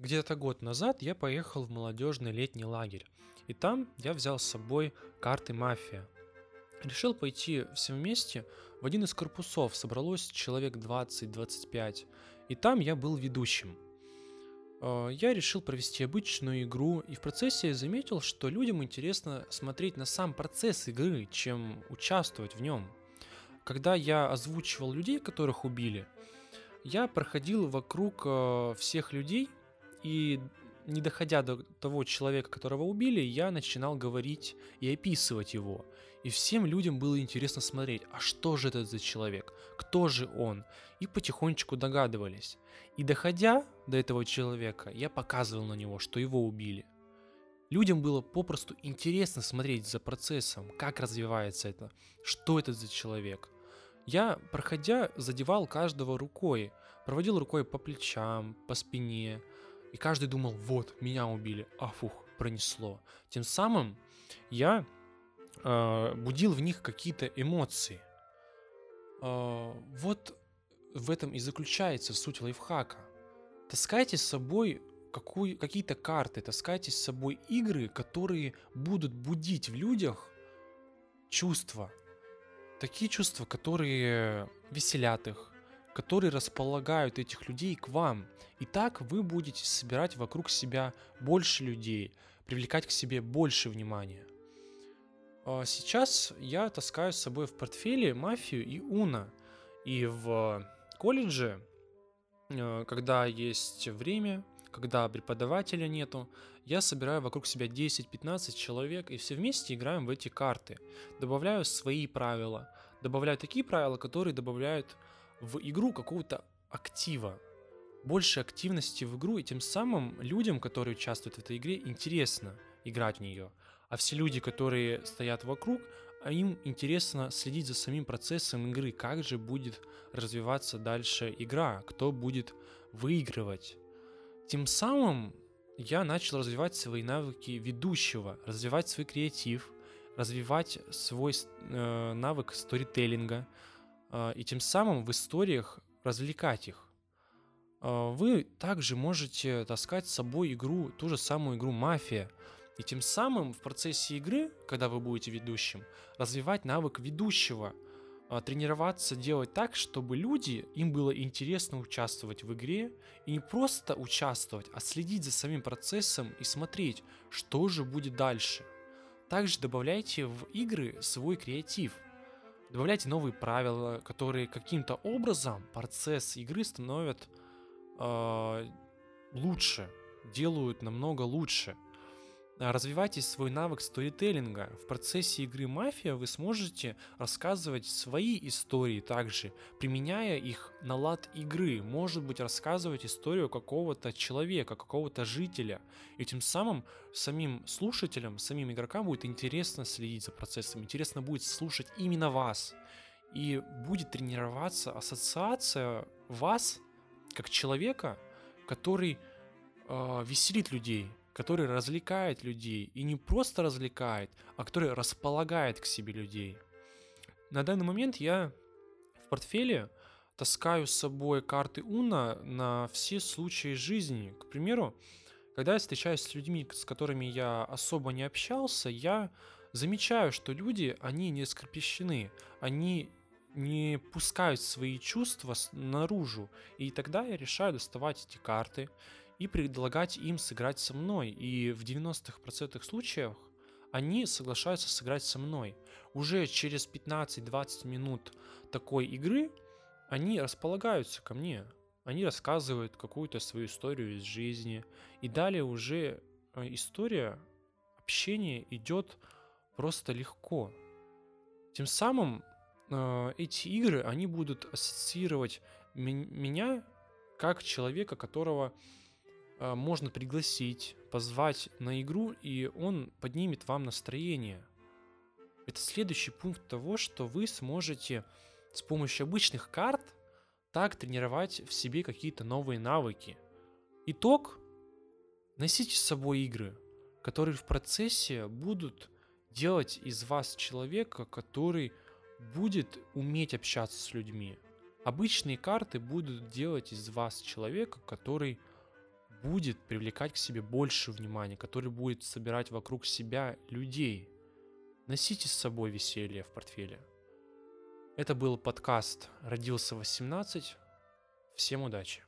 Где-то год назад я поехал в молодежный летний лагерь, и там я взял с собой карты «Мафия». Решил пойти все вместе в один из корпусов, собралось человек 20-25, и там я был ведущим. Э, Я решил провести обычную игру, и в процессе я заметил, что людям интересно смотреть на сам процесс игры, чем участвовать в нем. Когда я озвучивал людей, которых убили, я проходил вокруг э, всех людей, и не доходя до того человека, которого убили, я начинал говорить и описывать его. И всем людям было интересно смотреть, а что же это за человек, кто же он, и потихонечку догадывались. И доходя до этого человека, я показывал на него, что его убили. Людям было попросту интересно смотреть за процессом, как развивается это, что это за человек. Я, проходя, задевал каждого рукой, проводил рукой по плечам, по спине, и каждый думал, вот, меня убили, а фух, пронесло. Тем самым я э, будил в них какие-то эмоции. Э, вот в этом и заключается суть лайфхака. Таскайте с собой какую, какие-то карты, таскайте с собой игры, которые будут будить в людях чувства. Такие чувства, которые веселят их, которые располагают этих людей к вам. И так вы будете собирать вокруг себя больше людей, привлекать к себе больше внимания. А Сейчас я таскаю с собой в портфеле мафию и уна. И в колледже, э, когда есть время, когда преподавателя нету, я собираю вокруг себя 10-15 человек и все вместе играем в эти карты. Добавляю свои правила, добавляю такие правила, которые добавляют в игру какого-то актива, больше активности в игру, и тем самым людям, которые участвуют в этой игре, интересно играть в нее. А все люди, которые стоят вокруг, а им интересно следить за самим процессом игры, как же будет развиваться дальше игра, кто будет выигрывать. Тем самым я начал развивать свои навыки ведущего, развивать свой креатив, развивать свой э, навык сторителлинга, и тем самым в историях развлекать их. Э, Вы также можете таскать с собой игру, ту же самую игру «Мафия», и тем самым в процессе игры, когда вы будете ведущим, развивать навык ведущего, а, тренироваться делать так, чтобы люди, им было интересно участвовать в игре, и не просто участвовать, а следить за самим процессом и смотреть, что же будет дальше. Также добавляйте в игры свой креатив. Добавляйте новые правила, которые каким-то образом процесс игры становят э, лучше, делают намного лучше. А, Развивайте свой навык сторителлинга. В процессе игры Мафия вы сможете рассказывать свои истории также, применяя их на лад игры. Может быть, рассказывать историю какого-то человека, какого-то жителя. И тем самым самим слушателям, самим игрокам будет интересно следить за процессом, интересно будет слушать именно вас. И будет тренироваться ассоциация вас как человека, который э, веселит людей, который развлекает людей. И не просто развлекает, а который располагает к себе людей. На данный момент я в портфеле таскаю с собой карты Уна на все случаи жизни. К примеру, когда я встречаюсь с людьми, с которыми я особо не общался, я замечаю, что люди, они не скрепещены, они не пускают свои чувства наружу. И тогда я решаю доставать эти карты и предлагать им сыграть со мной. И в 90% случаев они соглашаются сыграть со мной. Уже через 15-20 минут такой игры они располагаются ко мне. Они рассказывают какую-то свою историю из жизни. И далее уже э, история, общение идет просто легко. Тем самым э, эти игры, они будут ассоциировать ми- меня как человека, которого можно пригласить, позвать на игру, и он поднимет вам настроение. Это следующий пункт того, что вы сможете с помощью обычных карт так тренировать в себе какие-то новые навыки. Итог. Носите с собой игры, которые в процессе будут делать из вас человека, который будет уметь общаться с людьми. Обычные карты будут делать из вас человека, который будет привлекать к себе больше внимания, который будет собирать вокруг себя людей. Носите с собой веселье в портфеле. Это был подкаст «Родился 18». Всем удачи!